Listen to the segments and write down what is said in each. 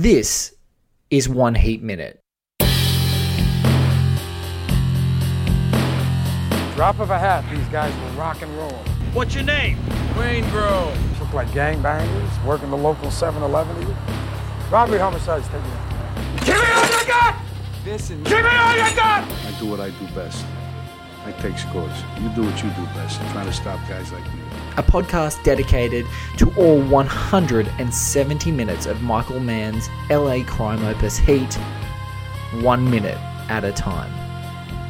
This is One Heat Minute. Drop of a hat, these guys will rock and roll. What's your name? Waingro. Look like gangbangers, working the local 7-Eleven even. Robbery homicides taking it. Give me all you got! Listen, Give me all you got! I do what I do best. I take scores. You do what you do best. I'm Trying to stop guys like me. A podcast dedicated to all 170 minutes of Michael Mann's LA crime opus Heat, one minute at a time.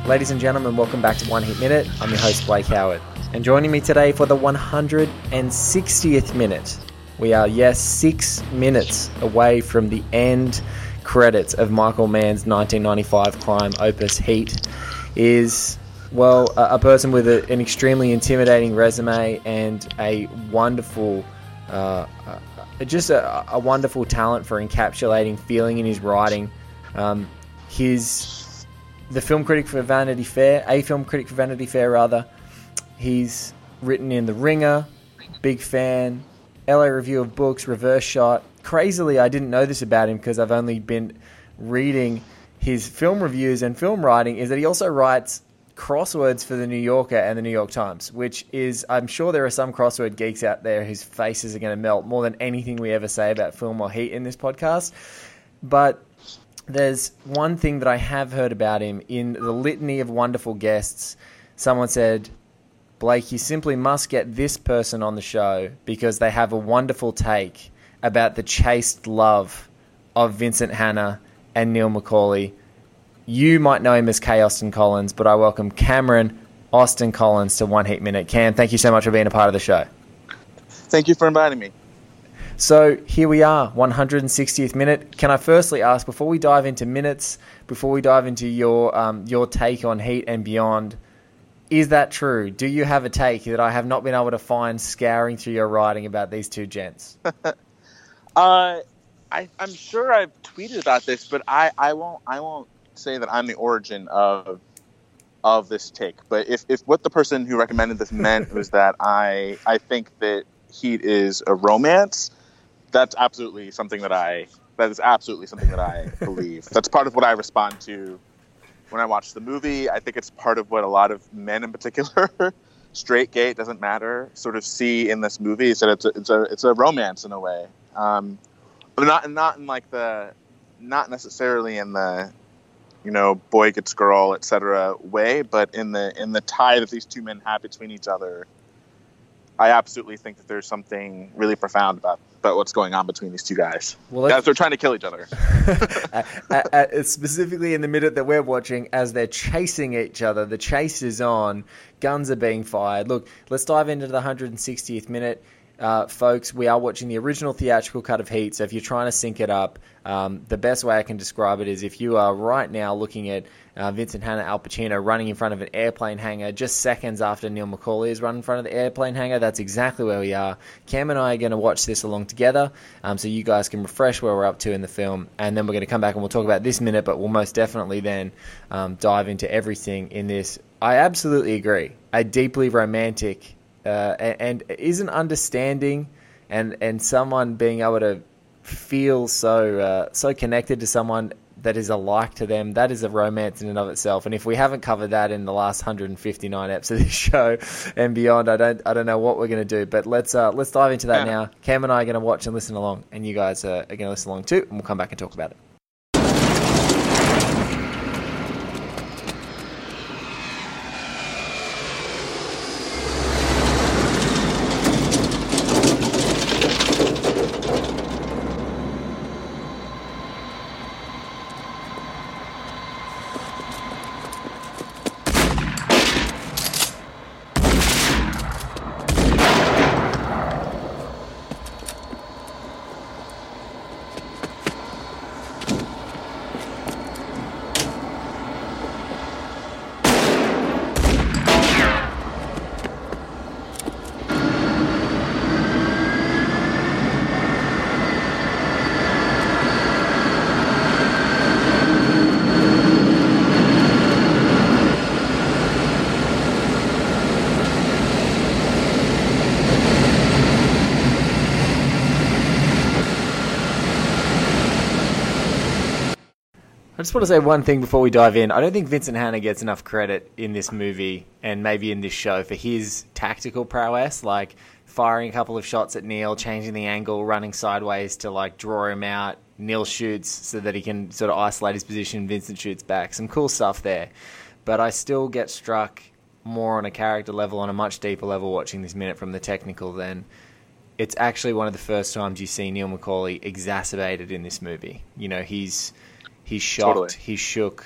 Ladies and gentlemen, welcome back to One Heat Minute. I'm your host, Blake Howard. And joining me today for the 160th minute, we are, yes, six minutes away from the end credits of Michael Mann's 1995 crime opus Heat, is well, a, a person with a, an extremely intimidating resume and a wonderful, uh, uh, just a, a wonderful talent for encapsulating feeling in his writing. Um, his the film critic for Vanity Fair, a film critic for Vanity Fair rather. He's written in The Ringer, big fan. LA Review of Books, Reverse Shot. Crazily, I didn't know this about him because I've only been reading his film reviews and film writing. Is that he also writes crosswords for the New Yorker and the New York Times, which is, I'm sure there are some crossword geeks out there whose faces are going to melt more than anything we ever say about film or heat in this podcast. But there's one thing that I have heard about him in the litany of wonderful guests. Someone said, Blake, you simply must get this person on the show because they have a wonderful take about the chaste love of Vincent Hanna and Neil McCauley. You might know him as K. Austin Collins, but I welcome Kameron Austin Collins to One Heat Minute. Cam, thank you so much for being a part of the show. Thank you for inviting me. So here we are, 160th minute. Can I firstly ask, before we dive into minutes, before we dive into your um, your take on Heat and beyond, is that true? Do you have a take that I have not been able to find scouring through your writing about these two gents? Uh, I, I'm sure I've tweeted about this, but I, I won't I won't say that I'm the origin of of this take. But if, if what the person who recommended this meant was that I I think that Heat is a romance, that's absolutely something that I that is absolutely something that I believe. That's part of what I respond to when I watch the movie. I think it's part of what a lot of men in particular, straight, gay, doesn't matter, sort of see in this movie is that it's a, it's a it's a romance in a way. Um, but not not in like the not necessarily in the you know boy gets girl etc way, but in the in the tie that these two men have between each other. I absolutely think that there's something really profound about about what's going on between these two guys. Well, Guys, they're trying to kill each other. specifically in the minute that we're watching, as they're chasing each other, the chase is on, guns are being fired. Look, let's dive into the 160th minute. Uh, folks, we are watching the original theatrical cut of Heat, so if you're trying to sync it up, um, the best way I can describe it is if you are right now looking at uh, Vincent Hanna Al Pacino running in front of an airplane hangar just seconds after Neil McCauley is run in front of the airplane hangar, that's exactly where we are. Cam and I are going to watch this along together um, so you guys can refresh where we're up to in the film, and then we're going to come back and we'll talk about this minute, but we'll most definitely then um, dive into everything in this. I absolutely agree. A deeply romantic uh, and, and isn't understanding and, and someone being able to feel so uh, so connected to someone that is alike to them. That is a romance in and of itself. And if we haven't covered that in the last 159 episodes of this show and beyond, I don't I don't know what we're going to do. But let's uh, let's dive into that Yeah. now. Cam and I are going to watch and listen along, and you guys are, are going to listen along too, and we'll come back and talk about it. Just want to say one thing before we dive in. I don't think Vincent Hanna gets enough credit in this movie and maybe in this show for his tactical prowess, like firing a couple of shots at Neil, changing the angle, running sideways to like draw him out. Neil shoots so that he can sort of isolate his position. Vincent shoots back. Some cool stuff there. But I still get struck more on a character level, on a much deeper level, watching this minute from the technical than it's actually one of the first times you see Neil McCauley exacerbated in this movie. You know, he's he's shocked, Totally. he's shook,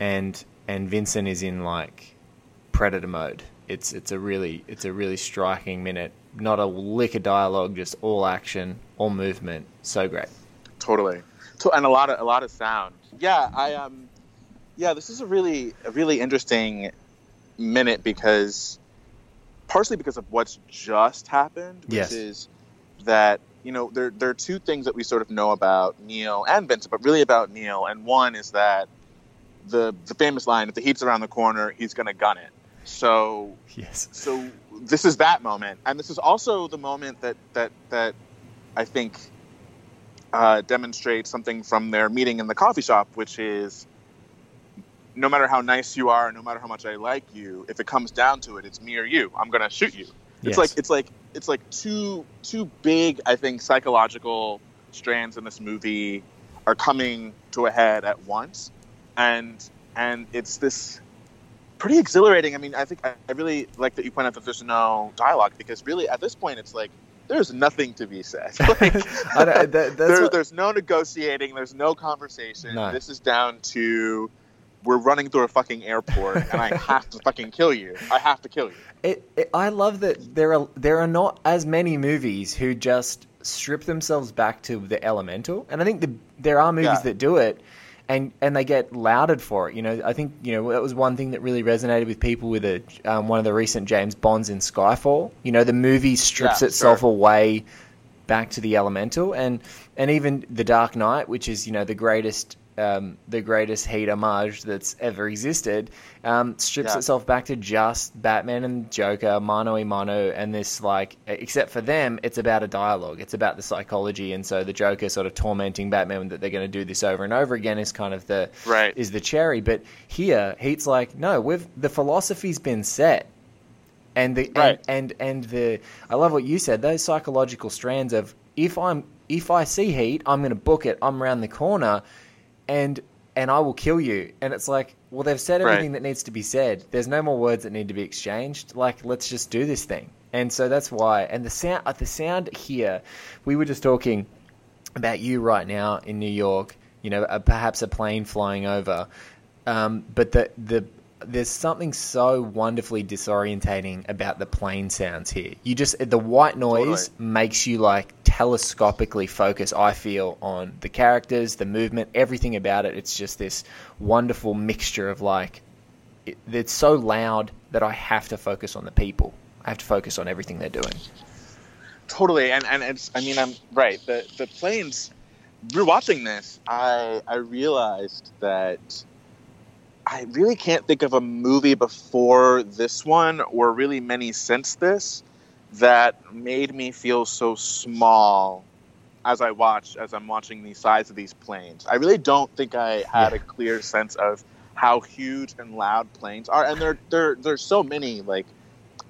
and and Vincent is in like predator mode. It's it's a really it's a really striking minute. Not a lick of dialogue, just all action, all movement. So great. Totally. To, and a lot of a lot of sound. Yeah, I um yeah, this is a really a really interesting minute because partially because of what's just happened, which Yes. is that you know there there are two things that we sort of know about Neil and Vincent, but really about Neil. And one is that the the famous line, "If the heat's around the corner, he's going to gun it." So Yes. so this is that moment, and this is also the moment that that that I think uh, demonstrates something from their meeting in the coffee shop, which is no matter how nice you are, no matter how much I like you, if it comes down to it, it's me or you. I'm gonna shoot you. Yes. It's like it's like it's like two two big, I think, psychological strands in this movie are coming to a head at once, and and it's this pretty exhilarating. I mean, I think I, I really like that you point out that there's no dialogue because really at this point it's like there's nothing to be said. Like, I that- that's there, what- there's no negotiating. There's no conversation. No. This is down to we're running through a fucking airport and I have to fucking kill you. I have to kill you. It, it, I love that there are there are not as many movies who just strip themselves back to the elemental, and I think the, there are movies Yeah. that do it, and and they get lauded for it. You know, I think you know that was one thing that really resonated with people with a um, one of the recent James Bonds in Skyfall. You know, the movie strips Yeah, itself sure. away back to the elemental, and and even the Dark Knight, which is you know the greatest. Um, the greatest heat homage that's ever existed um, strips Yeah. itself back to just Batman and Joker, mano a mano, and this like, except for them, it's about a dialogue. It's about the psychology, and so the Joker sort of tormenting Batman that they're going to do this over and over again is kind of the Right. is the cherry. But here, Heat's like, no, we've the philosophy's been set, and the Right. and, and and the I love what you said. Those psychological strands of if I'm if I see Heat, I'm going to book it. I'm around the corner, and and I will kill you. And it's like, well, they've said Right. everything that needs to be said. There's no more words that need to be exchanged. Like, let's just do this thing. And so that's why. And the sound, uh, the sound here, we were just talking about you right now in New York. You know, uh, perhaps a plane flying over. Um, but the the there's something so wonderfully disorientating about the plane sounds here. You just the white noise Totally. makes you like telescopically focus. I feel on the characters, the movement, everything about it. It's just this wonderful mixture of like it, it's so loud that I have to focus on the people. I have to focus on everything they're doing. Totally, and and it's. I mean, I'm right. The the planes. Rewatching this, I I realized that I really can't think of a movie before this one, or really many since this, that made me feel so small as I watch as I'm watching the size of these planes. I really don't think I had Yeah. a clear sense of how huge and loud planes are, and there there there's so many like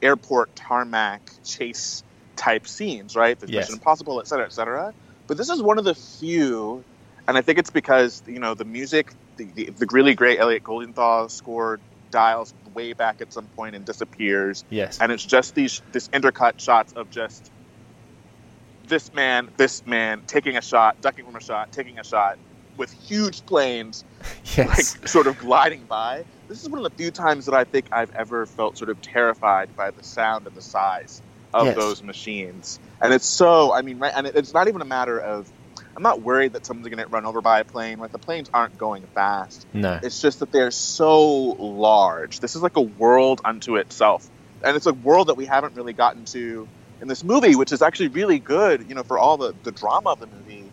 airport tarmac chase type scenes, right? There's Yes. Mission Impossible, et cetera, et cetera. But this is one of the few, and I think it's because you know the music, the, the, the really great Elliot Goldenthal score dials way back at some point and disappears, Yes. and it's just these this intercut shots of just this man, this man taking a shot, ducking from a shot, taking a shot with huge planes yes. like sort of gliding by. This is one of the few times that I think I've ever felt sort of terrified by the sound and the size of Yes. those machines. And it's so, I mean, right, and it's not even a matter of, I'm not worried that someone's going to get run over by a plane. Like the planes aren't going fast. no. It's just that they're so large. This is like a world unto itself. And it's a world that we haven't really gotten to in this movie, which is actually really good, you know, for all the, the drama of the movie.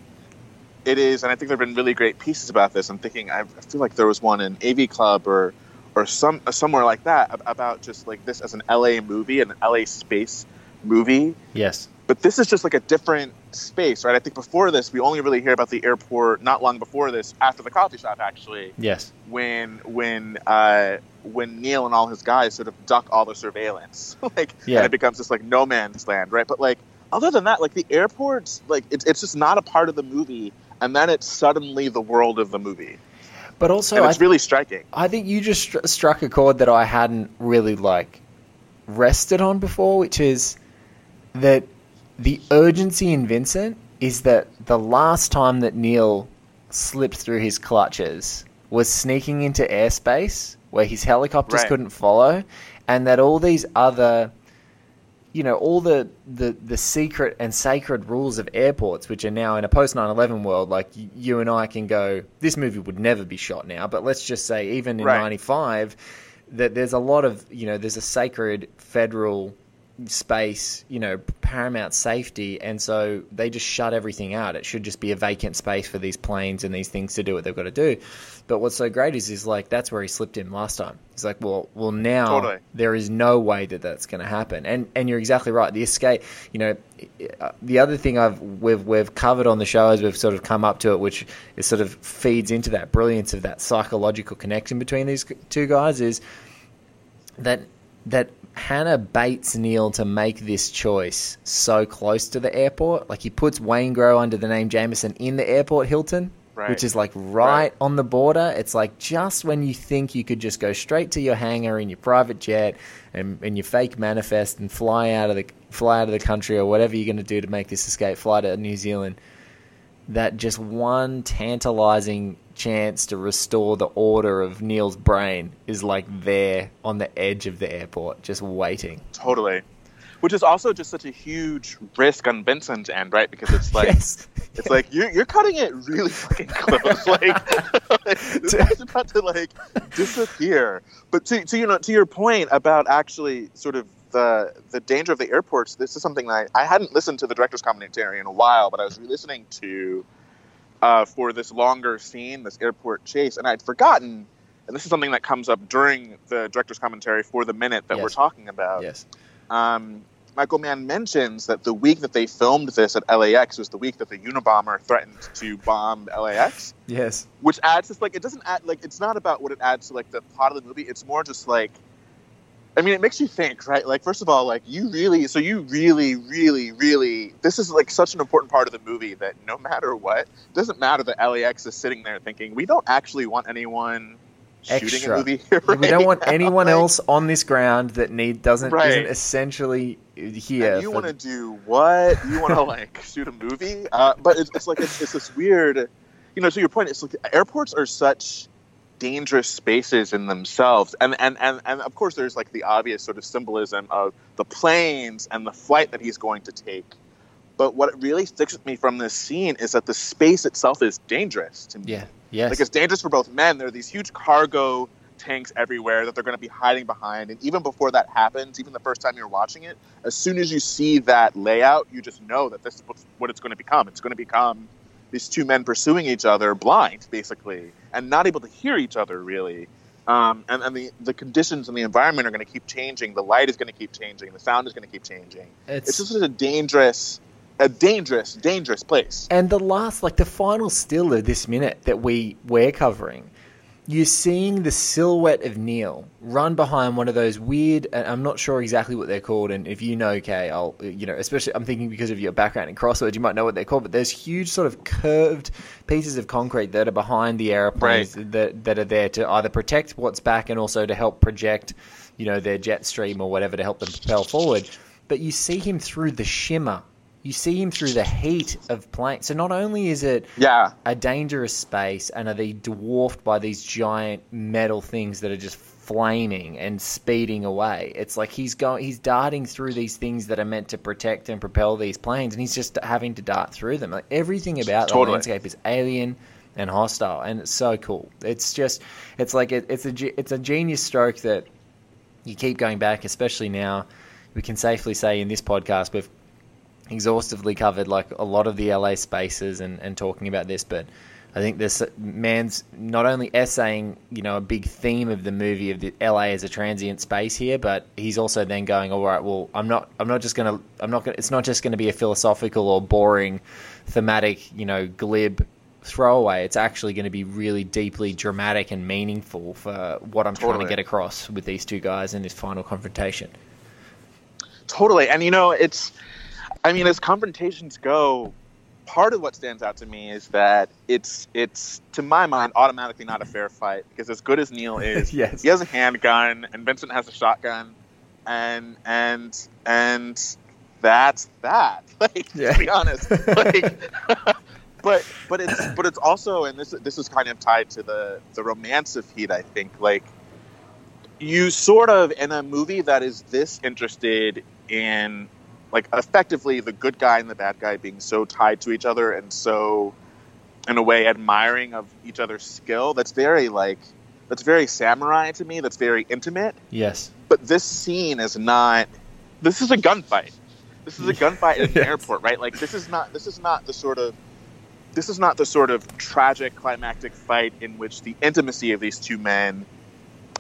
It is, and I think there have been really great pieces about this. I'm thinking, I feel like there was one in AV Club or or some uh, somewhere like that about just like this as an LA movie, an LA space movie. Yes. But this is just like a different space, right? I think before this, we only really hear about the airport not long before this, after the coffee shop, actually, Yes. when when uh, when Neil and all his guys sort of duck all the surveillance, like, Yeah. and it becomes this like no man's land, right? But like other than that, like the airports, like it's it's just not a part of the movie, and then it's suddenly the world of the movie, But also, and it's really striking. I think you just str- struck a chord that I hadn't really like rested on before, which is that the urgency in Vincent is that the last time that Neil slipped through his clutches was sneaking into airspace where his helicopters Right. couldn't follow, and that all these other you know all the, the the secret and sacred rules of airports which are now in a post 9-11 world like you and i can go this movie would never be shot now but let's just say even in Right. 95 that there's a lot of you know there's a sacred federal space you know paramount safety and so they just shut everything out it should just be a vacant space for these planes and these things to do what they've got to do but what's so great is is like that's where he slipped in last time he's like well well now Totally. there is no way that that's going to happen. And and you're exactly right. The escape, you know, the other thing I've we've we've covered on the show as we've sort of come up to it, which is sort of feeds into that brilliance of that psychological connection between these two guys, is that that Hanna baits Neil to make this choice so close to the airport. Like he puts Waingro under the name Jameson in the airport Hilton. Right. Which is like right, Right. on the border. It's like just when you think you could just go straight to your hangar in your private jet and, and your fake manifest and fly out of the fly out of the country or whatever you're going to do to make this escape, fly to New Zealand. That just one tantalizing chance to restore the order of Neil's brain is like there on the edge of the airport, just waiting. Totally. Which is also just such a huge risk on Vincent's end, right? Because it's like yes. it's like you're you're cutting it really fucking close. like, like this guy's about to like disappear. But to, to you know to your point about actually sort of the the danger of the airports, this is something that I, I hadn't listened to the director's commentary in a while, but I was re-listening to uh, for this longer scene, this airport chase, and I'd forgotten. And this is something that comes up during the director's commentary for the minute that Yes. we're talking about yes. um, Michael Mann mentions that the week that they filmed this at LAX was the week that the Unabomber threatened to bomb LAX, Yes. which adds this like it doesn't add like it's not about what it adds to like the plot of the movie. It's more just like, I mean, it makes you think, right? Like first of all, like you really, so you really, really, really, this is like such an important part of the movie that no matter what, it doesn't matter that LAX is sitting there thinking we don't actually want anyone shooting a movie here. we don't want now. anyone Like, else on this ground that need doesn't Right. isn't essentially here. And you for- want to do what? You want to like shoot a movie? Uh, but it's, it's like it's, it's this weird, you know. To your point, it's like airports are such dangerous spaces in themselves, and and and and of course, there's like the obvious sort of symbolism of the planes and the flight that he's going to take. But what really sticks with me from this scene is that the space itself is dangerous to me. yeah. Yes. Like it's dangerous for both men. There are these huge cargo tanks everywhere that they're going to be hiding behind. And even before that happens, even the first time you're watching it, as soon as you see that layout, you just know that this is what it's going to become. It's going to become these two men pursuing each other blind, basically, and not able to hear each other really. Um, and and the, the conditions and the environment are going to keep changing. The light is going to keep changing. The sound is going to keep changing. it's, It's just a dangerous, a dangerous, dangerous place. And the last, like the final still of this minute that we we're covering, you're seeing the silhouette of Neil run behind one of those weird. And I'm not sure exactly what they're called. And if you know, Kay, I'll you know, especially I'm thinking because of your background in crosswords, you might know what they're called. But there's huge sort of curved pieces of concrete that are behind the airplanes that that are there to either protect what's back and also to help project, you know, their jet stream or whatever to help them propel forward. But you see him through the shimmer. You see him through the heat of plane. So not only is it Yeah. a dangerous space and are they dwarfed by these giant metal things that are just flaming and speeding away. It's like he's going he's darting through these things that are meant to protect and propel these planes and he's just having to dart through them. Like everything about the landscape is alien and hostile and it's so cool. It's just it's like it, it's a it's a genius stroke that you keep going back especially now we can safely say in this podcast we've exhaustively covered like a lot of the LA spaces and, and talking about this, but I think this man's not only essaying, you know, a big theme of the movie of the LA as a transient space here, but he's also then going, all right, well, I'm not, I'm not just gonna, I'm not gonna, it's not just going to be a philosophical or boring, thematic, you know, glib throwaway. It's actually going to be really deeply dramatic and meaningful for what I'm trying to get across with these two guys in this final confrontation. Totally. And you know, it's I mean, as confrontations go, part of what stands out to me is that it's it's to my mind automatically not a fair fight because as good as Neil is, Yes. he has a handgun and Vincent has a shotgun and and and that's that. Like Yeah. to be honest. Like but but it's but it's also and this this is kind of tied to the the romance of Heat, I think. Like you sort of in a movie that is this interested in like effectively the good guy and the bad guy being so tied to each other and so in a way admiring of each other's skill that's very like that's very samurai to me that's very intimate Yes. but this scene is not this is a gunfight this is a gunfight in an Yes. airport right like this is not this is not the sort of this is not the sort of tragic climactic fight in which the intimacy of these two men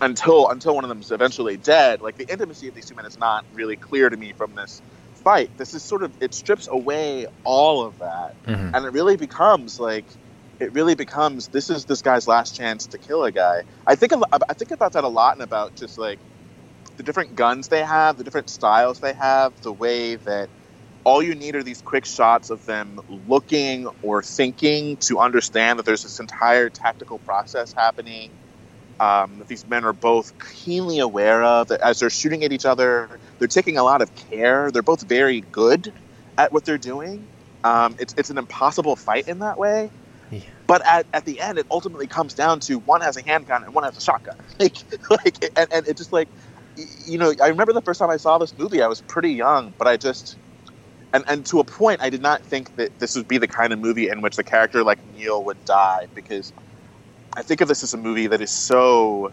until until one of them is eventually dead like the intimacy of these two men is not really clear to me from this fight. This is sort of it strips away all of that. Mhm. and it really becomes like it really becomes this is this guy's last chance to kill a guy. I think i think about that a lot and about just like the different guns they have the different styles they have the way that all you need are these quick shots of them looking or thinking to understand that there's this entire tactical process happening um, that these men are both keenly aware of that as they're shooting at each other they're taking a lot of care. They're both very good at what they're doing. Um, it's, it's an impossible fight in that way. Yeah. but at, at the end it ultimately comes down to one has a handgun and one has a shotgun. Like, like and, and it just like you know i remember the first time i saw this movie i was pretty young but i just and, and to a point i did not think that this would be the kind of movie in which the character like neil would die because i think of this as a movie that is so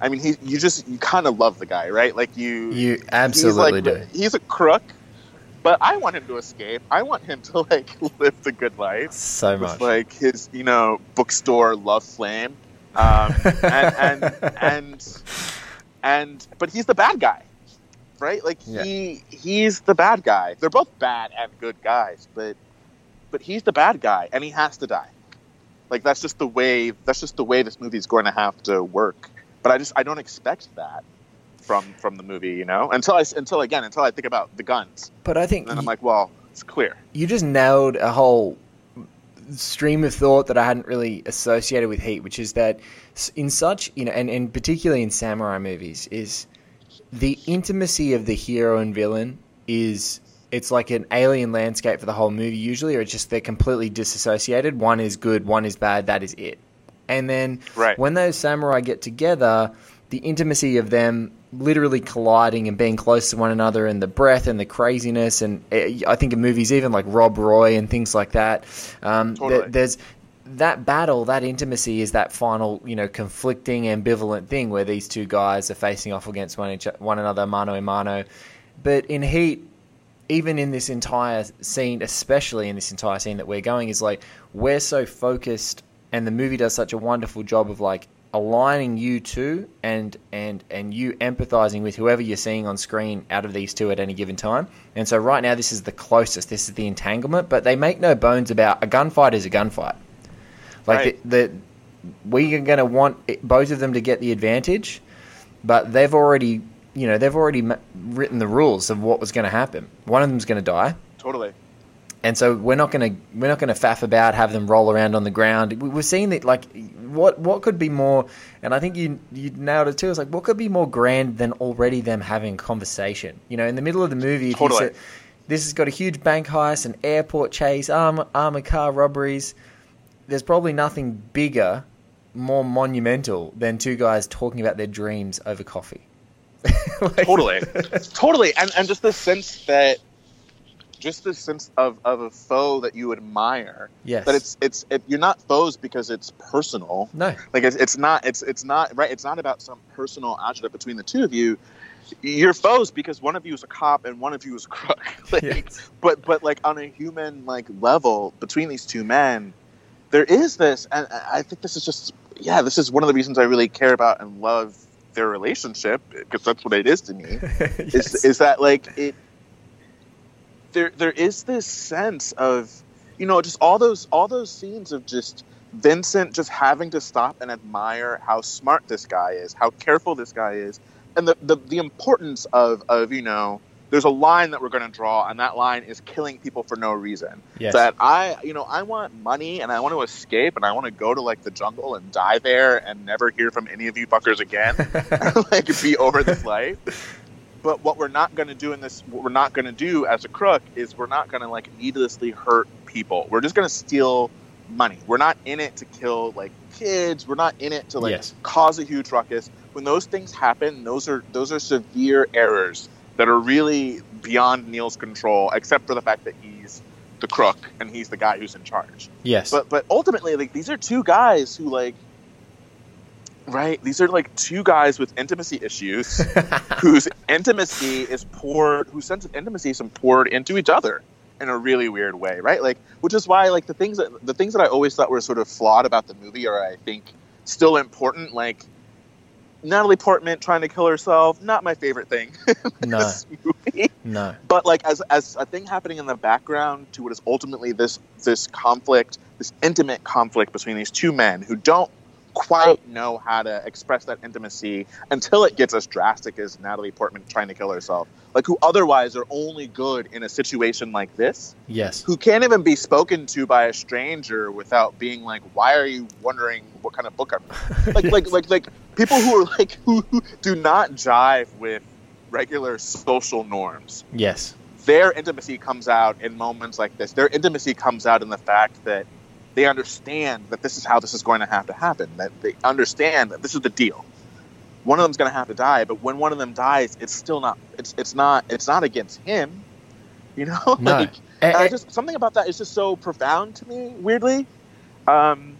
i mean he, you just you kind of love the guy right like you You absolutely he's do. like, He's a crook, but I want him to escape. I want him to like live the good life So with much. like his, you know, bookstore love flame. Um, and, and and and but he's the bad guy, right? Like Yeah. he he's the bad guy. They're both bad and good guys, but but he's the bad guy, and he has to die. Like that's just the way. That's just the way this movie's going to have to work. But I just I don't expect that from from the movie, you know, until I until again until I think about the guns, but I think and then I'm like, well, it's clear. you just nailed a whole stream of thought that I hadn't really associated with Heat, which is that in such, you know, and, and particularly in samurai movies, is the intimacy of the hero and villain is it's like an alien landscape for the whole movie usually, or it's just they're completely disassociated. One is good, one is bad, that is it. And then Right. when those samurai get together, the intimacy of them literally colliding and being close to one another and the breath and the craziness and eh, I think in movies even like Rob Roy and things like that um, th- there's that battle that intimacy is that final you know conflicting ambivalent thing where these two guys are facing off against one each one another mano a mano but in Heat even in this entire scene, especially in this entire scene that we're going, is like we're so focused, and the movie does such a wonderful job of like aligning you two and and and you empathizing with whoever you're seeing on screen out of these two at any given time. And so right now, this is the closest. This is the entanglement, but they make no bones about a gunfight is a gunfight. Like Right. the, the we are going to want both of them to get the advantage, but they've already, you know, they've already ma- written the rules of what was going to happen. One of them's going to die, Totally. and so we're not going to we're not going to faff about, have them roll around on the ground. We- We're seeing that like what what could be more, and I think you you nailed it too. It's like what could be more grand than already them having a conversation. You know, in the middle of the movie, if Totally. said, this has got a huge bank heist, an airport chase, arm, armored car robberies. There's probably nothing bigger, more monumental than two guys talking about their dreams over coffee. Like- totally totally and and just the sense that just the sense of, of a foe that you admire Yes. that it's it's it, you're not foes because it's personal no. like it's, it's not it's it's not right it's not about some personal agita between the two of you you're foes because one of you is a cop and one of you is a crook like, Yes. but but like on a human like level between these two men there is this, and I think this is just yeah, this is one of the reasons I really care about and love their relationship because that's what it is to me. Yes. Is is that like it? There there is this sense of you know just all those all those scenes of just Vincent just having to stop and admire how smart this guy is, how careful this guy is, and the the, the importance of of you know there's a line that we're going to draw, and that line is killing people for no reason. Yes. That I, you know, I want money and I want to escape and I want to go to like the jungle and die there and never hear from any of you fuckers again, like be over this life. But what we're not going to do in this, what we're not going to do as a crook is we're not going to like needlessly hurt people. We're just going to steal money. We're not in it to kill like kids. We're not in it to like Yes. cause a huge ruckus. When those things happen, those are those are severe errors that are really beyond Neil's control, except for the fact that he's the crook and he's the guy who's in charge. yes. But but ultimately, like these are two guys who like, right? These are like two guys with intimacy issues, whose intimacy is poured, whose sense of intimacy is poured into each other in a really weird way, right? Like, which is why like the things that the things that I always thought were sort of flawed about the movie are I think still important, like. Natalie Portman trying to kill herself, not my favorite thing in No. no. but like as as a thing happening in the background to what is ultimately this this conflict this intimate conflict between these two men who don't quite know how to express that intimacy until it gets as drastic as Natalie Portman trying to kill herself like who otherwise are only good in a situation like this Yes. who can't even be spoken to by a stranger without being like why are you wondering what kind of book I'm like like like like people who are like who, who do not jive with regular social norms Yes. their intimacy comes out in moments like this. Their intimacy comes out in the fact that they understand that this is how this is going to have to happen. That they understand that this is the deal. One of them's going to have to die, but when one of them dies, it's still not. It's it's not. It's not against him. You know. No. like, Eh, and I eh, just something about that is just so profound to me. Weirdly. Um,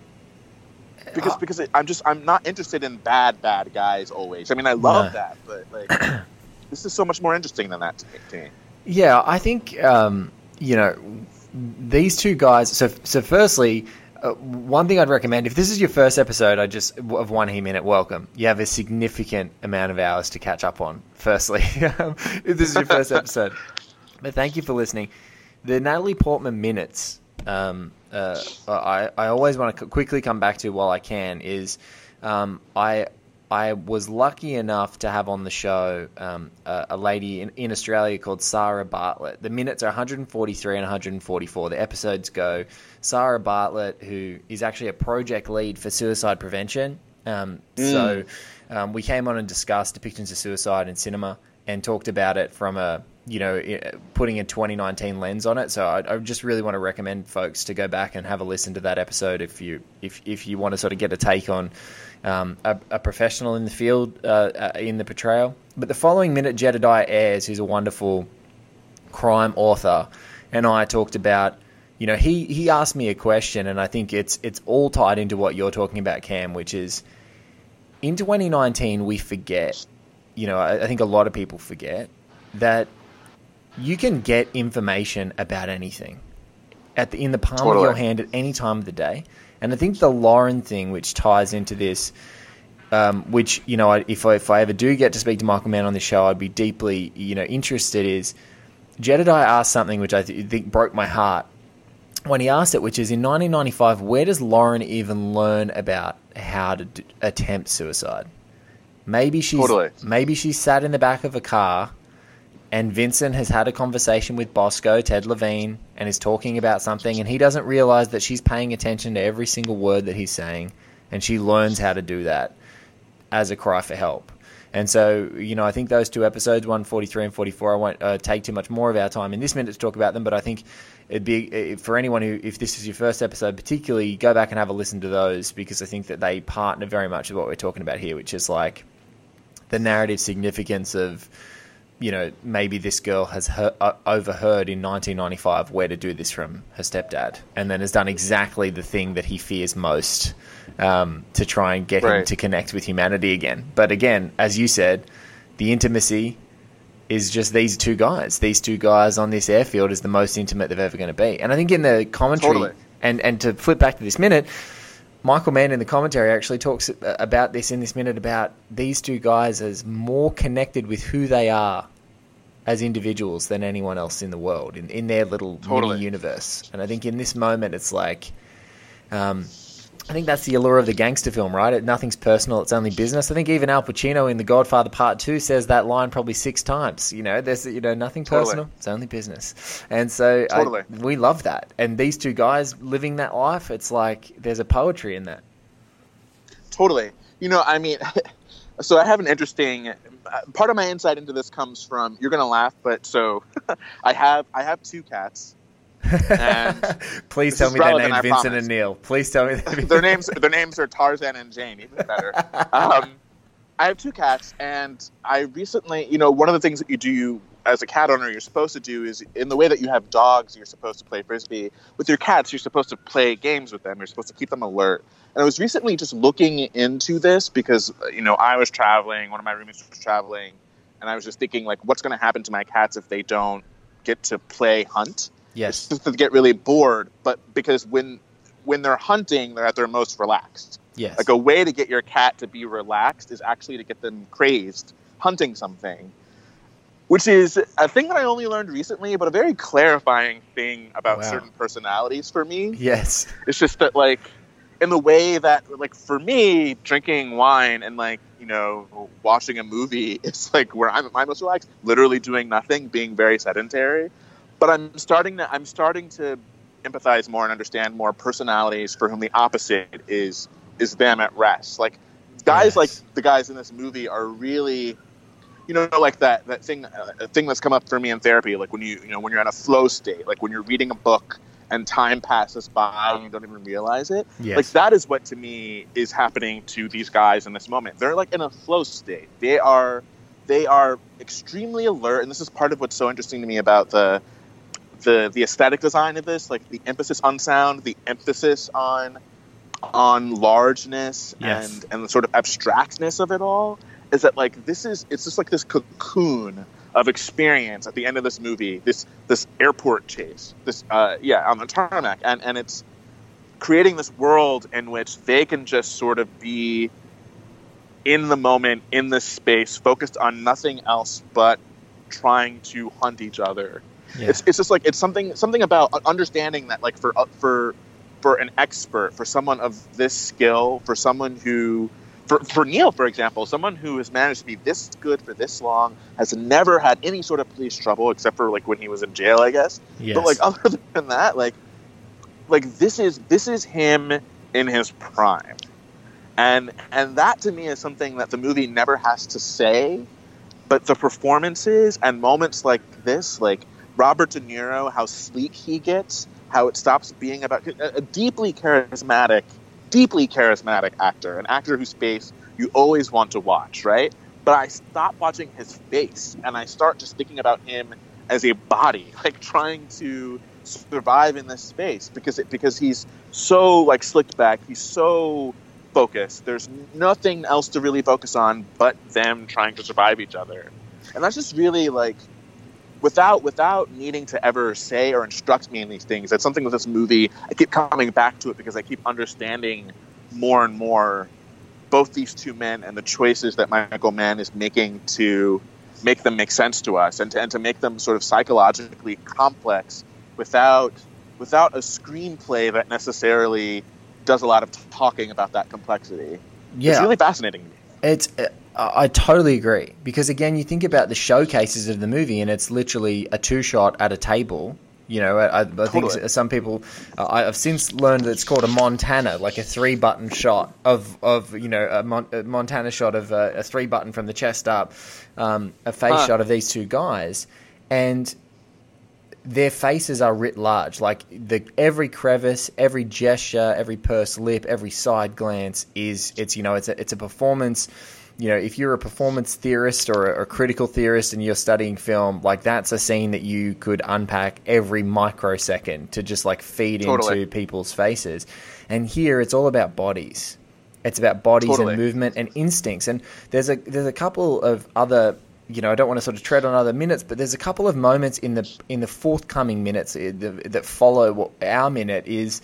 because Uh, because it, I'm just I'm not interested in bad bad guys always. I mean I love No. that, but like this is so much more interesting than that. To me. Yeah, I think um, you know these two guys. So, so firstly, uh, one thing I'd recommend if this is your first episode, I just of One Heat Minute, welcome. You have a significant amount of hours to catch up on. Firstly, if this is your first episode, but thank you for listening. The Natalie Portman minutes. Um, uh, I I always want to quickly come back to while I can is um, I I was lucky enough to have on the show um, a, a lady in, in Australia called Sarah Bartlett. The minutes are 143 and 144. The episodes go. Sarah Bartlett, who is actually a project lead for suicide prevention. Um, So um, we came on and discussed depictions of suicide in cinema and talked about it from a you know putting a 2019 lens on it. So I, I just really want to recommend folks to go back and have a listen to that episode if you if if you want to sort of get a take on um, a, a professional in the field uh, uh, in the portrayal. But the following minute, Jedidiah Ayres, who's a wonderful crime author, and I talked about. You know, he, he asked me a question, and I think it's it's all tied into what you're talking about, Cam, which is in 2019 we forget. You know, I, I think a lot of people forget that you can get information about anything at the, in the palm of your hand at any time of the day. And I think the Lauren thing, which ties into this, um, which you know, if I, if I ever do get to speak to Michael Mann on the show, I'd be deeply you know interested. Is Jedidiah asked something which I th- think broke my heart when he asked it, which is in 1995, where does Lauren even learn about how to d- attempt suicide? Maybe she's Totally. maybe she's sat in the back of a car and Vincent has had a conversation with Bosco, Ted Levine, and is talking about something, and he doesn't realize that she's paying attention to every single word that he's saying, and she learns how to do that as a cry for help. And so, you know, I think those two episodes, 143 and 44, I won't uh, take too much more of our time in this minute to talk about them, but I think it'd be, uh, for anyone who, if this is your first episode particularly, go back and have a listen to those because I think that they partner very much with what we're talking about here, which is like the narrative significance of, you know, maybe this girl has uh, overheard in 1995 where to do this from her stepdad, and then has done exactly the thing that he fears most um, to try and get him to connect with humanity again. But again, as you said, the intimacy is just these two guys. These two guys on this airfield is the most intimate they're ever going to be. And I think in the commentary, Totally. And and to flip back to this minute, Michael Mann in the commentary actually talks about this in this minute about these two guys as more connected with who they are as individuals than anyone else in the world in, in their little Totally. mini universe. And I think in this moment, it's like, um, I think that's the allure of the gangster film, right? It, nothing's personal; it's only business. I think even Al Pacino in The Godfather Part Two says that line probably six times. You know, there's you know nothing Totally. personal; it's only business. And so I- we love that. And these two guys living that life, it's like there's a poetry in that. Totally. You know, I mean, so I have an interesting uh, part of my insight into this comes from you're gonna laugh, but so I have I have two cats. And Please tell me their names Vincent and Neil. Please tell me their names their names are Tarzan and Jane, even better. Um, I have two cats, and I recently, you know, one of the things that you do as a cat owner, you're supposed to do is in the way that you have dogs, you're supposed to play frisbee. With your cats, you're supposed to play games with them. You're supposed to keep them alert. And I was recently just looking into this because, uh, you know, I was traveling, one of my roommates was traveling, and I was just thinking, like, what's going to happen to my cats if they don't get to play hunt? Yes, It's just get really bored, but because when when they're hunting, they're at their most relaxed. yes, Like a way to get your cat to be relaxed is actually to get them crazed hunting something, which is a thing that I only learned recently, but a very clarifying thing about Wow. certain personalities for me. yes, It's just that like in the way that like for me, drinking wine and like you know watching a movie is like where I'm I'm most relaxed, literally doing nothing, being very sedentary. But I'm starting to I'm starting to empathize more and understand more personalities for whom the opposite is is them at rest. Like guys Yes. like the guys in this movie are really you know like that that thing uh, a thing that's come up for me in therapy like when you you know when you're in a flow state like when you're reading a book and time passes by and you don't even realize it yes. like that is what to me is happening to these guys in this moment they're like in a flow state they are they are extremely alert and this is part of what's so interesting to me about the the the aesthetic design of this like the emphasis on sound the emphasis on on largeness Yes. and and the sort of abstractness of it all is that like this is it's just like this cocoon of experience at the end of this movie this this airport chase this uh yeah on the tarmac and and it's creating this world in which they can just sort of be in the moment in this space focused on nothing else but trying to hunt each other Yeah. it's, it's just like it's something something about understanding that like for uh, for for an expert for someone of this skill for someone who for, for Neil, for example, someone who has managed to be this good for this long, has never had any sort of police trouble except for like when he was in jail, I guess. yes. But like other than that, like like this is this is him in his prime. And and that to me is something that the movie never has to say, but the performances and moments like this, like Robert De Niro, how sleek he gets, how it stops being about a, a deeply charismatic, deeply charismatic actor, an actor whose face you always want to watch, right? But I stop watching his face and I start just thinking about him as a body, like trying to survive in this space because it, because he's so like slicked back, he's so focused. There's nothing else to really focus on but them trying to survive each other, and that's just really like without without needing to ever say or instruct me in these things. That's something with this movie. I keep coming back to it because I keep understanding more and more both these two men and the choices that Michael Mann is making to make them make sense to us and to, and to make them sort of psychologically complex without without a screenplay that necessarily does a lot of talking about that complexity. yeah, It's really fascinating to me. It's I totally agree because again, you think about the showcases of the movie, and it's literally a two shot at a table. You know, I, I think Totally. s- some people. Uh, I've since learned that it's called a Montana, like a three button shot of of you know a, Mon- a Montana shot of uh, a three button from the chest up, um, a face Huh. shot of these two guys, and their faces are writ large. Like the every crevice, every gesture, every pursed lip, every side glance is it's you know it's a it's a performance. You know, if you're a performance theorist or a, a critical theorist and you're studying film, like that's a scene that you could unpack every microsecond to just like feed Totally. into people's faces. And here it's all about bodies. It's about bodies Totally. and movement and instincts. And there's a there's a couple of other you know I don't want to sort of tread on other minutes, but there's a couple of moments in the in the forthcoming minutes uh, that follow our minute is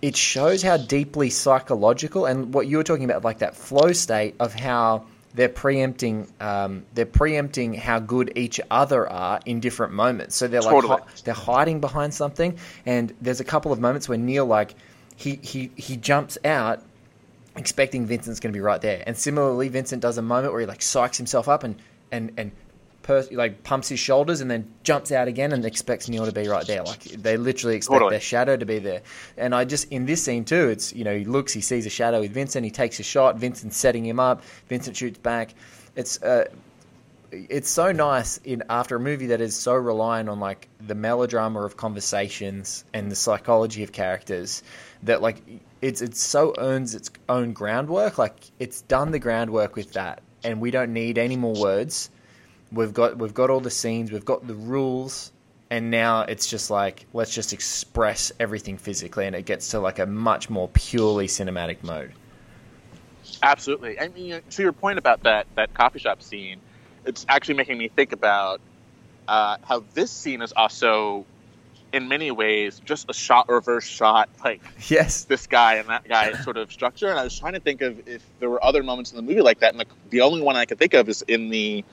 it shows how deeply psychological and what you were talking about, like that flow state of how they're preempting um, they're preempting how good each other are in different moments. So they're like Totally. hi- they're hiding behind something, and there's a couple of moments where Neil like he he he jumps out expecting Vincent's going to be right there. And similarly, Vincent does a moment where he like psychs himself up and and and per- like pumps his shoulders and then jumps out again and expects Neil to be right there. Like they literally expect Totally. their shadow to be there. And I just in this scene too, it's you know he looks, he sees a shadow with Vincent, he takes a shot. Vincent's setting him up. Vincent shoots back. It's uh, it's so nice in after a movie that is so reliant on like the melodrama of conversations and the psychology of characters that like it's it's so earns its own groundwork like it's done the groundwork with that and we don't need any more words we've got we've got all the scenes we've got the rules and now it's just like let's just express everything physically and it gets to like a much more purely cinematic mode Absolutely. I mean, to your point about that that coffee shop scene, it's actually making me think about uh, how this scene is also, in many ways, just a shot reverse shot, like yes this guy and that guy sort of structure. And I was trying to think of if there were other moments in the movie like that, and the, the only one I could think of is in the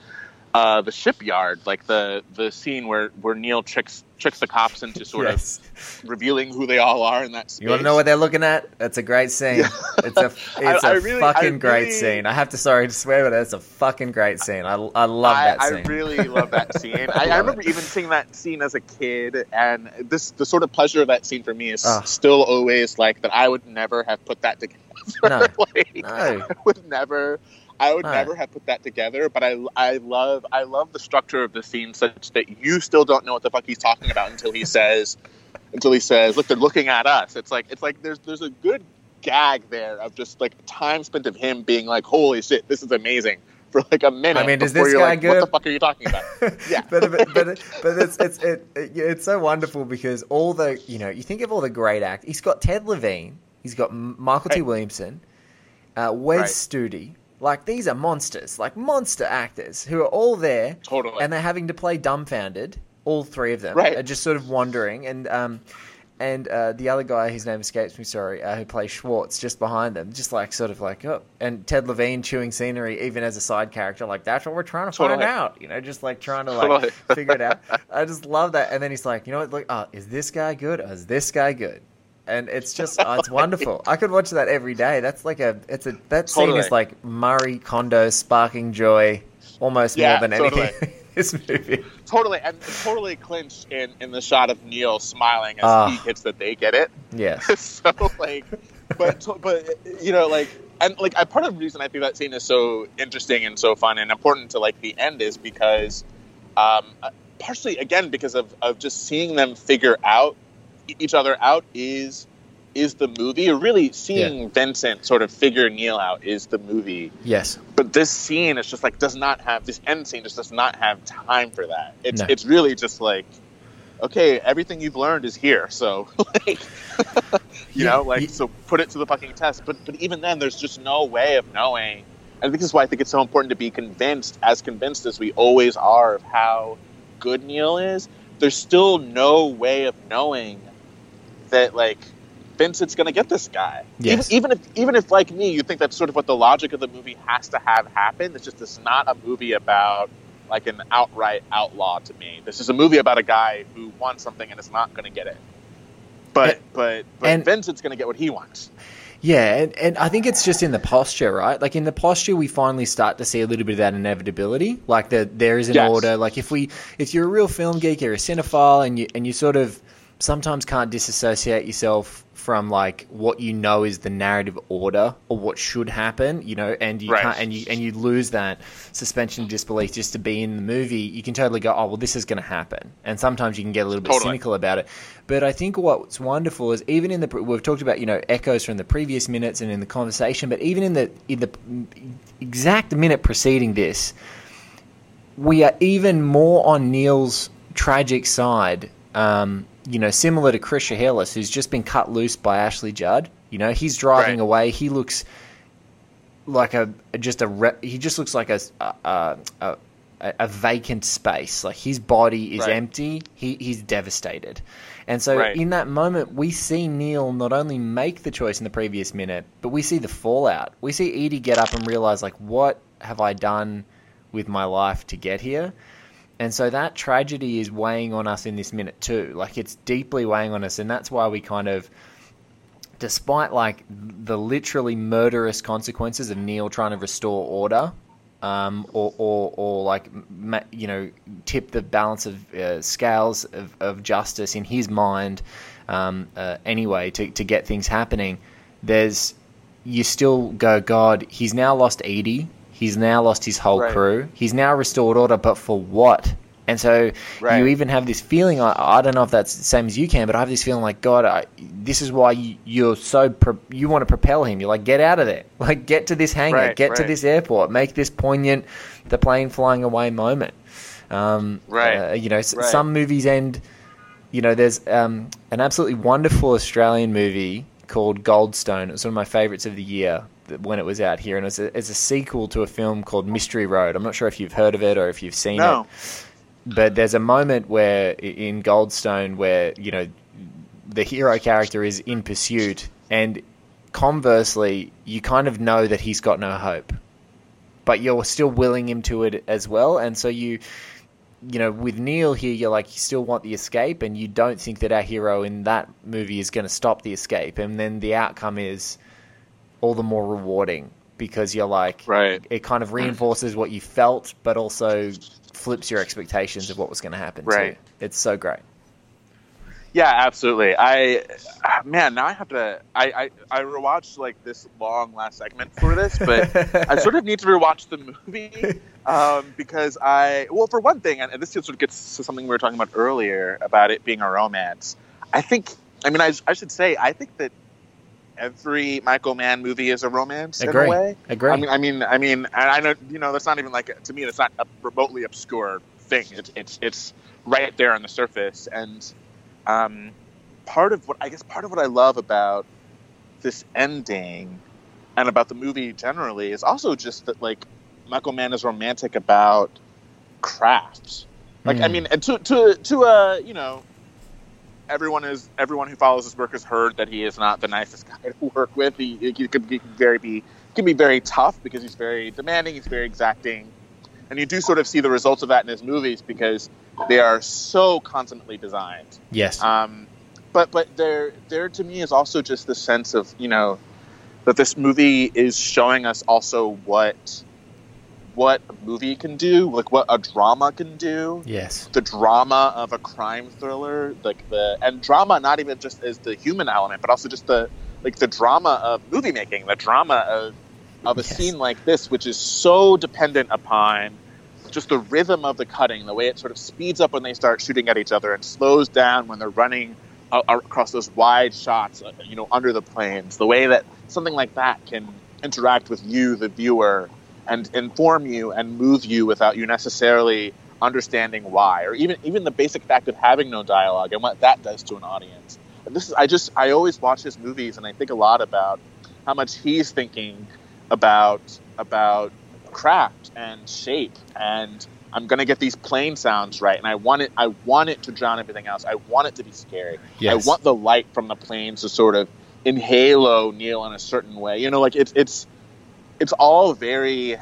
uh, the shipyard, like the the scene where where Neil tricks tricks the cops into sort yes of revealing who they all are in that space. You want to know what they're looking at? That's a great scene. It's a it's I- a I really- I fucking great scene. I have to sorry to swear, but it's a fucking great scene. I, I love I, that scene. I really love that scene. I, I love remember it. even seeing that scene as a kid, and this the sort of pleasure of that scene for me is Ah. still always like that. I would never have put that together. No. like, No. I would never. I would never have put that together, but I, I love I love the structure of the scene such that you still don't know what the fuck he's talking about until he says until he says, "Look, they're looking at us." It's like it's like there's there's a good gag there of just like time spent of him being like, "Holy shit, this is amazing." For like a minute. I mean, is this guy like, good? What the fuck are you talking about? Yeah. but but but, but it's it's it, it, it's so wonderful because all the you know you think of all the great act. He's got Ted Levine. He's got Mykelti Williamson, uh, Wes Right. Studi. Like these are monsters, like monster actors who are all there, Totally. and they're having to play dumbfounded. All three of them Right. are just sort of wandering, and um, and uh, the other guy, whose name escapes me, sorry, uh, who plays Schwartz, just behind them, just like sort of like oh, and Ted Levine chewing scenery, even as a side character, like that's what we're trying to Totally. find out, you know, just like trying to like Totally. figure it out. I just love that, and then he's like, you know what, like, oh, is this guy good? Or is this guy good? And it's just, oh, it's wonderful. I could watch that every day. That's like a, it's a, that scene is like Marie Kondo sparking joy, almost Yeah, more than anything. totally. in this movie. totally and totally clinched in in the shot of Neil smiling as Ah. he hits that they get it. Yes. so like, but but you know like. And like, I, part of the reason I think that scene is so interesting and so fun and important to like the end is because, um, uh, partially again because of, of just seeing them figure out each other out is is the movie. Really seeing Vincent sort of figure Neil out is the movie Yes. but this scene is just like does not have this end scene just does not have time for that. It's No. it's really just like okay, everything you've learned is here. So like you Yeah, know, like ye- so put it to the fucking test. But but even then there's just no way of knowing. And this is why I think it's so important to be convinced, as convinced as we always are of how good Neil is. There's still no way of knowing that like Vincent's gonna get this guy. Yes. Even, even if even if like me, you think that's sort of what the logic of the movie has to have happen. It's just it's not a movie about like an outright outlaw to me. This is a movie about a guy who wants something and is not gonna get it. But And- but but and- Vincent's gonna get what he wants. Yeah, and, and I think it's just in the posture, right? Like in the posture, we finally start to see a little bit of that inevitability. Like that there is an Yes. order. Like if we, if you're a real film geek, you're a cinephile, and you and you sort of sometimes can't disassociate yourself from like what you know is the narrative order or what should happen, you know, and you Right. can't and you and you lose that suspension of disbelief just to be in the movie. You can totally go, oh well, this is going to happen, and sometimes you can get a little bit Totally. cynical about it. But I think what's wonderful is even in the we've talked about you know echoes from the previous minutes and in the conversation, but even in the in the exact minute preceding this, we are even more on Neil's tragic side. Um, you know, similar to Chris Shiherlis, who's just been cut loose by Ashley Judd. You know, he's driving Right. away. He looks like a just a re- he just looks like a a, a, a vacant space. Like his body is Right. empty. He he's devastated, And so Right. in that moment, we see Neil not only make the choice in the previous minute, but we see the fallout. We see Edie get up and realize, like, what have I done with my life to get here? And so that tragedy is weighing on us in this minute too. Like it's deeply weighing on us, and that's why we kind of, despite like the literally murderous consequences of Neil trying to restore order, um, or, or or like you know tip the balance of uh, scales of, of justice in his mind, um, uh, anyway to to get things happening. There's you still go, God, he's now lost Edie. He's now lost his whole Right. crew. He's now restored order, but for what? And so Right. you even have this feeling. I, I don't know if that's the same as you can, but I have this feeling like God. I, this is why you, you're so pro- you want to propel him. You're like, get out of there. Like, get to this hangar. Right, get to this airport. Make this poignant, the plane flying away moment. Um, Right. uh, you know, s- Right. some movies end. You know, there's um, an absolutely wonderful Australian movie called Goldstone. It was one of my favorites of the year when it was out here, and it's a, it's a sequel to a film called Mystery Road. I'm not sure if you've heard of it or if you've seen No. it, but there's a moment where in Goldstone where you know the hero character is in pursuit, and conversely, you kind of know that he's got no hope, but you're still willing him to it as well, and so you you know, with Neil here, you're like, you still want the escape, and you don't think that our hero in that movie is going to stop the escape. And then the outcome is all the more rewarding because you're like, Right. it kind of reinforces what you felt, but also flips your expectations of what was going to happen. Right. Too. It's so great. Yeah, absolutely. I man, now I have to. I I, I rewatched like this long last segment for this, but I sort of need to rewatch the movie um, because I well, for one thing, and this sort of gets to something we were talking about earlier about it being a romance. I think. I mean, I, I should say, I think that every Michael Mann movie is a romance Agree. in a way. Agree. I mean, I mean, I mean, I know you know that's not even like to me. It's not a remotely obscure thing. It's it's it's right there on the surface, and um, part of what I guess part of what I love about this ending and about the movie generally is also just that like Michael Mann is romantic about craft. Like I Mm. mean, and to to to uh you know. Everyone is everyone who follows his work has heard that he is not the nicest guy to work with. He, he could be very be can be very tough because he's very demanding. He's very exacting, and you do sort of see the results of that in his movies because they are so consummately designed. yes. Um, but but there there to me is also just the sense of you know that this movie is showing us also what what a movie can do, like what a drama can do. yes. The drama of a crime thriller, like the and drama not even just as the human element, but also just the like the drama of movie making, the drama of of a Yes. scene like this, which is so dependent upon just the rhythm of the cutting, the way it sort of speeds up when they start shooting at each other and slows down when they're running across those wide shots, uh, you know, under the planes. The way that something like that can interact with you, the viewer, and inform you and move you without you necessarily understanding why, or even even the basic fact of having no dialogue and what that does to an audience. And this is I just I always watch his movies and I think a lot about how much he's thinking about about craft and shape and I'm gonna get these plane sounds right and I want it I want it to drown everything else. I want it to be scary. Yes. I want the light from the planes to sort of inhalo Neil in a certain way. You know, like it's it's it's all very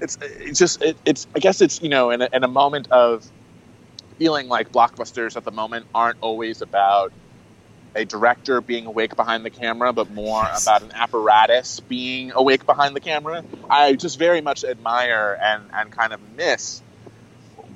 it's it's just it, it's I guess it's you know in a, in a moment of feeling like blockbusters at the moment aren't always about a director being awake behind the camera, but more Yes. about an apparatus being awake behind the camera. I just very much admire and, and kind of miss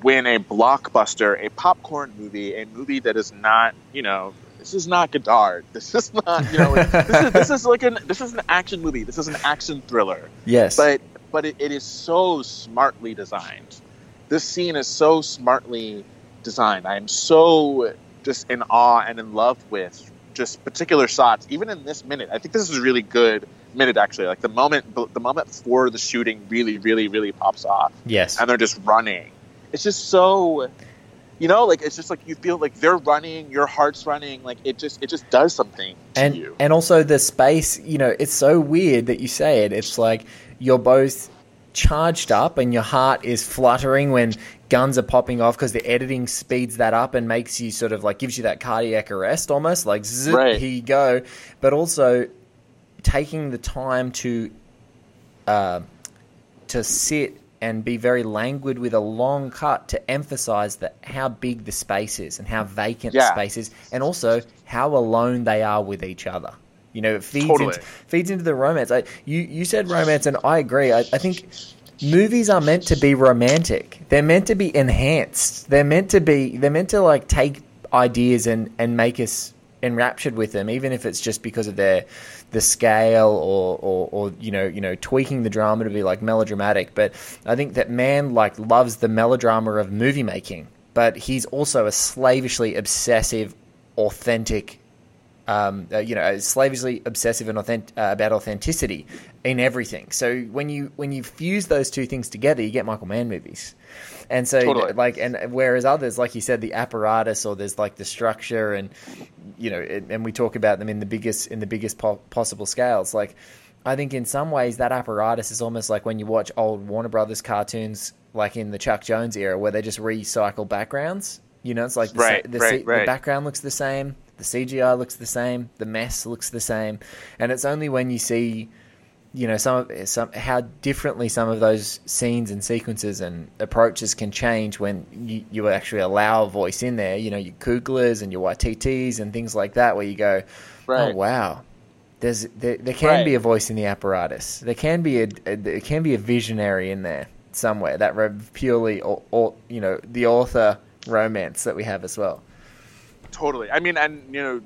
when a blockbuster, a popcorn movie, a movie that is not, you know, this is not Godard. This is not, you know, this is, this is like an this is an action movie. This is an action thriller Yes. but but it, it is so smartly designed. This scene is so smartly designed. I am so just in awe and in love with just particular shots. Even in this minute, I think this is a really good minute. Actually, like the moment the moment before the shooting really, really, really pops off, yes. and they're just running. It's just so. You know, like it's just like you feel like they're running, your heart's running, like it just it just does something to and you. and also the space you know it's so weird that you say it it's like you're both charged up and your heart is fluttering when guns are popping off because the editing speeds that up and makes you sort of like gives you that cardiac arrest almost like zip, Right. here you go. But also taking the time to uh, to sit and be very languid with a long cut to emphasize that how big the space is and how vacant the space is, and also how alone they are with each other. You know, it feeds Totally. into, feeds into the romance. I, you you said romance, and I agree. I, I think movies are meant to be romantic. They're meant to be enhanced. They're meant to be. They're meant to like take ideas and and make us enraptured with them, even if it's just because of their the scale or, or, or you know you know tweaking the drama to be like melodramatic. But I think that man like loves the melodrama of movie making, but he's also a slavishly obsessive, authentic um, uh, you know, slavishly obsessive and authentic, uh, about authenticity in everything. So when you when you fuse those two things together, you get Michael Mann movies. And so, Totally. like, and whereas others, like you said, the apparatus or there's like the structure, and you know, it, and we talk about them in the biggest in the biggest po- possible scales. Like, I think in some ways that apparatus is almost like when you watch old Warner Brothers cartoons, like in the Chuck Jones era, where they just recycle backgrounds. You know, it's like the, sa- Right, the, right, se- the background looks the same, the CGI looks the same, the mess looks the same, and it's only when you see, you know, some of some how differently some of those scenes and sequences and approaches can change when you, you actually allow a voice in there. You know, your Cooglers and your YTTs and things like that, where you go, oh, Right. oh wow. There's there, there can Right. be a voice in the apparatus. There can be a, a there can be a visionary in there somewhere that re- purely or, or you know the author romance that we have as well. Totally. I mean, and you know,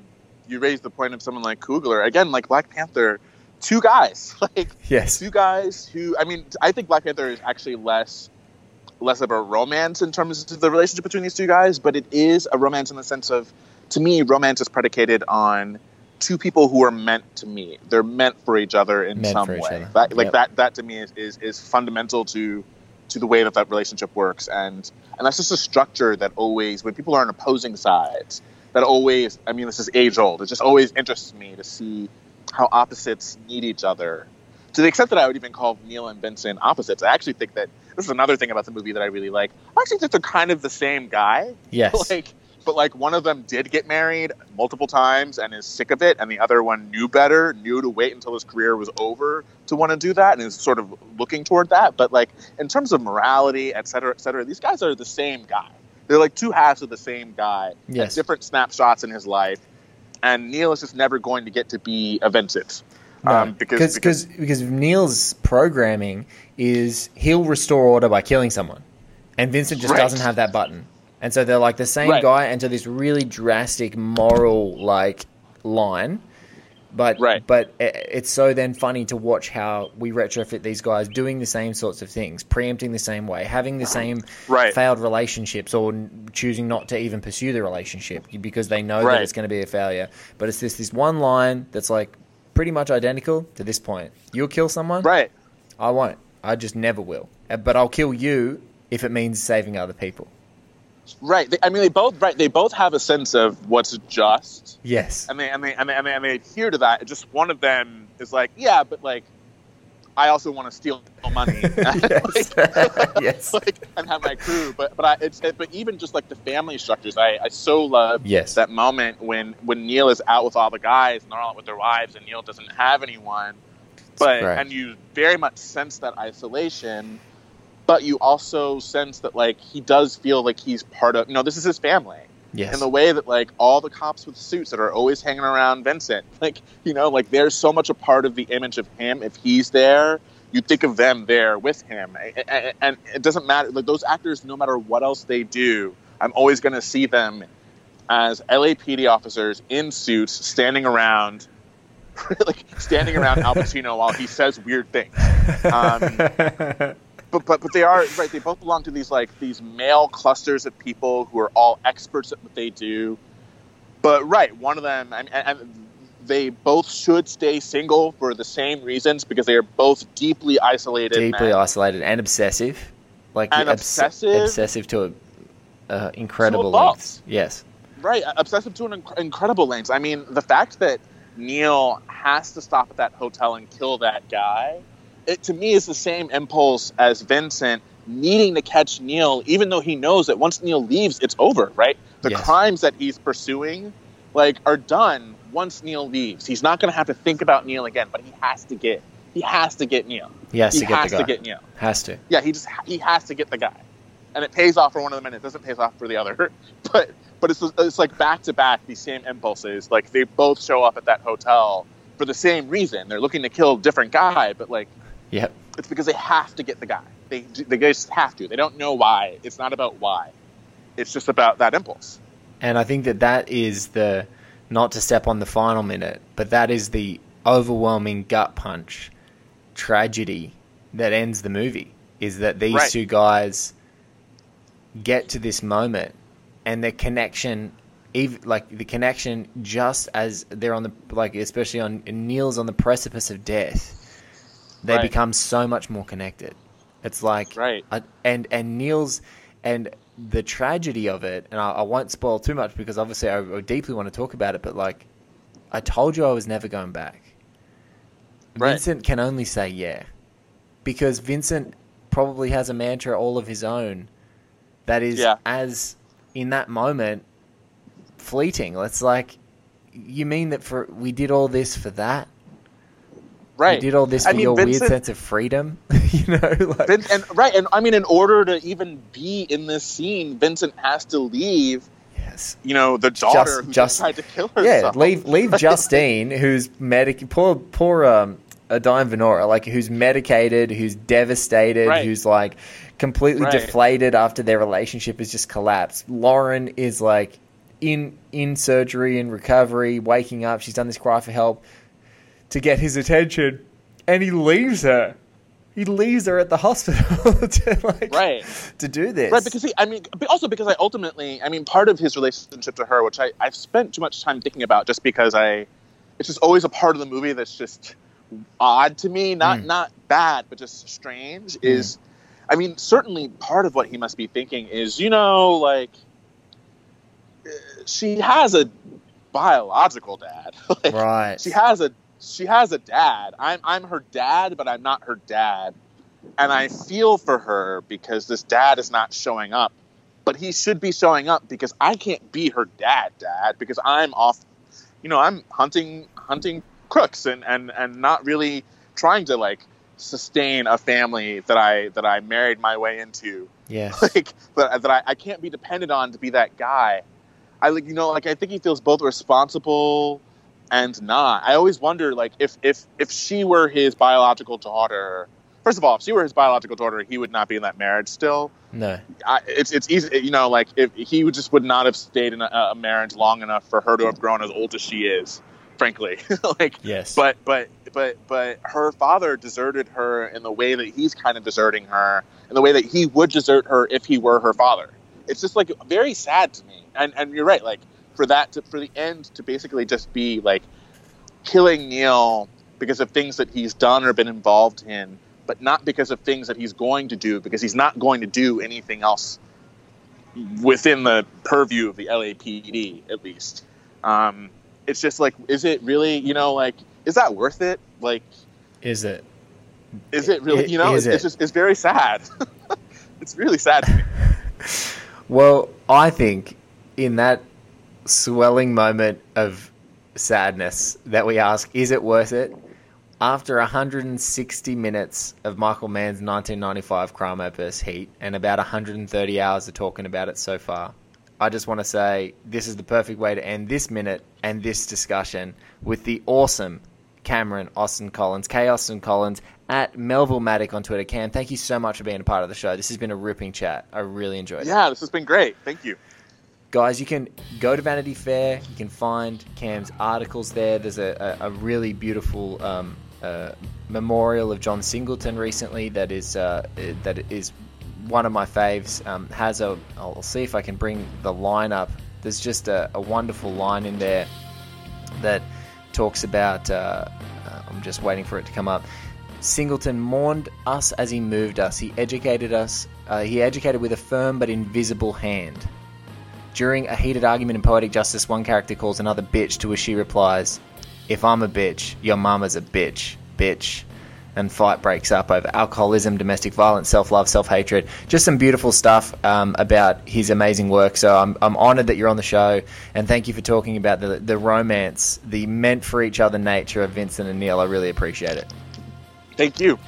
you raised the point of someone like Coogler again, like Black Panther. Two guys, like Yes. two guys who. I mean, I think Black Panther is actually less less of a romance in terms of the relationship between these two guys, but it is a romance in the sense of, to me, romance is predicated on two people who are meant to meet. They're meant for each other in Meant some way. That, like Yep. that. That to me is, is is fundamental to to the way that that relationship works, and and that's just a structure that always, when people are on opposing sides, that always. I mean, this is age old. It just always interests me to see how opposites need each other. To the extent that I would even call Neil and Vincent opposites, I actually think that this is another thing about the movie that I really like. I actually think they're kind of the same guy. Yes. like but like one of them did get married multiple times and is sick of it and the other one knew better knew to wait until his career was over to want to do that and is sort of looking toward that but like in terms of morality et cetera et cetera these guys are the same guy they're like two halves of the same guy Yes. at different snapshots in his life and neil is just never going to get to be a vincent No, um, because, because because Neil's programming is he'll restore order by killing someone, and Vincent just Right. doesn't have that button, and so they're like the same Right. guy, and so this really drastic moral like line. But Right. but it's so then funny to watch how we retrofit these guys doing the same sorts of things, preempting the same way, having the same Right. failed relationships, or choosing not to even pursue the relationship because they know that it's going to be a failure. But it's this this one line that's like pretty much identical to this point. You'll kill someone, right I won't. I just never will. Uh, But I'll kill you if it means saving other people. Right They- i mean they both right they both have a sense of what's just Yes. and they and they and they, and they, and they adhere to that. Just one of them is like, yeah, but like, I also want to steal money, yes. like, yes. like, and have my crew. But but I, it's it, but even just like the family structures, I I so love Yes. that moment when when Neil is out with all the guys and they're all out with their wives, and Neil doesn't have anyone. But Right. and you very much sense that isolation. But you also sense that like he does feel like he's part of. You know, this is his family Yes. in the way that like all the cops with suits that are always hanging around Vincent, like you know, like there's so much a part of the image of him. If he's there, you think of them there with him, and it doesn't matter. Like those actors, no matter what else they do, I'm always going to see them as LAPD officers in suits, standing around, like standing around Al Pacino while he says weird things. Um, but, but but they are right. They both belong to these like these male clusters of people who are all experts at what they do. But right, one of them, and, and they both should stay single for the same reasons because they are both deeply isolated. Deeply men. isolated and obsessive. Like And obs- obsessive? obsessive to a, uh, incredible To lengths. Yes. right, obsessive to an inc- incredible lengths. I mean, the fact that Neil has to stop at that hotel and kill that guy it to me is the same impulse as Vincent needing to catch Neil, even though he knows that once Neil leaves, it's over, right? The Yes. crimes that he's pursuing, like, are done once Neil leaves. He's not going to have to think about Neil again, but he has to get, he has to get Neil. He has he to get has to get Neil. Has to. Yeah, he just he has to get the guy, and it pays off for one of them, and it doesn't pay off for the other. But but it's it's like back to back these same impulses. Like they both show up at that hotel for the same reason. They're looking to kill a different guy, but like Yep. it's because they have to get the guy. They they just have to. They don't know why. It's not about why. It's just about that impulse. And I think that that is the not to step on the final minute, but that is the overwhelming gut punch tragedy that ends the movie. Is that these Right. two guys get to this moment and the connection, even like the connection, just as they're on the like, especially on Neil's on the precipice of death, they Right. become so much more connected. It's like Right. and and Neil's and the tragedy of it, and I, I won't spoil too much because obviously I, I deeply want to talk about it. But like, I told you I was never going back. Right. Vincent can only say yeah, because Vincent probably has a mantra all of his own that is Yeah. as in that moment fleeting. It's like, you mean that for we did all this for that? Right. We did all this I for mean, your weird sense of freedom, you know? Like, Vin, and right, and I mean, in order to even be in this scene, Vincent has to leave. yes. You know, the daughter Just- who just- tried to kill her. Yeah, leave leave Justine, who's medic poor poor um Diane Venora, like who's medicated, who's devastated, Right. who's like completely Right. deflated after their relationship has just collapsed. Lauren is like in in surgery and recovery, waking up. She's done this cry for help to get his attention, and he leaves her. He leaves her at the hospital to like Right. to do this. Right, because he, I mean, also because I ultimately, I mean, part of his relationship to her, which I, I've spent too much time thinking about, just because I, it's just always a part of the movie that's just odd to me, not Mm. not bad, but just strange. Is, I mean, certainly part of what he must be thinking is, you know, like, uh, she has a biological dad, like, right. she has a she has a dad. I'm I'm her dad, but I'm not her dad. And I feel for her because this dad is not showing up. But he should be showing up because I can't be her dad, dad, because I'm off you know, I'm hunting hunting crooks and, and, and not really trying to like sustain a family that I that I married my way into yes. like that, that I, I can't be dependent on to be that guy. I like you know like I think he feels both responsible and not. I always wonder like if if if she were his biological daughter. First of all, if she were his biological daughter, he would not be in that marriage still. No. I, it's it's easy, you know, like if he would just would not have stayed in a, a marriage long enough for her to have grown as old as she is, frankly. like Yes. but but but but her father deserted her in the way that he's kind of deserting her in the way that he would desert her if he were her father it's just like very sad to me and and you're right like for that to, for the end to basically just be like killing neil because of things that he's done or been involved in but not because of things that he's going to do because he's not going to do anything else within the purview of the lapd at least um, it's just like is it really you know like is that worth it like Is it? is it really I- you know it's, it? it's just it's very sad it's really sad to me Well, I think in that swelling moment of sadness that we ask, is it worth it? After 160 minutes of Michael Mann's 1995 crime opus Heat and about 130 hours of talking about it so far, I just want to say this is the perfect way to end this minute and this discussion with the awesome Kameron Austin Collins, K Austin Collins at Melville Matic on Twitter. Cam, thank you so much for being a part of the show. This has been a ripping chat. I really enjoyed it. yeah this has been great thank you Guys, you can go to Vanity Fair. You can find Cam's articles there. There's a, a, a really beautiful um, uh, memorial of John Singleton recently that is uh, that is one of my faves. Um, has a I'll see if I can bring the line up. There's just a, a wonderful line in there that talks about. Uh, uh, I'm just waiting for it to come up. Singleton mourned us as he moved us. He educated us. Uh, he educated with a firm but invisible hand. During a heated argument in Poetic Justice, one character calls another bitch, to which she replies, If I'm a bitch, your mama's a bitch, bitch. and fight breaks up over alcoholism, domestic violence, self love, self hatred. Just some beautiful stuff um, about his amazing work. So I'm, I'm honored that you're on the show, and thank you for talking about the, the romance, the meant for each other nature of Vincent and Neil. I really appreciate it. Thank you.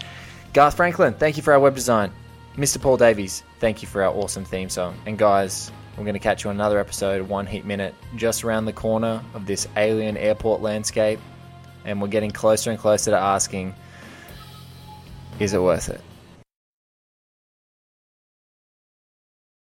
Garth Franklin, thank you for our web design. Mr. Paul Davies, thank you for our awesome theme song. And guys, we're going to catch you on another episode of One Heat Minute, just around the corner of this alien airport landscape. And we're getting closer and closer to asking, is it worth it?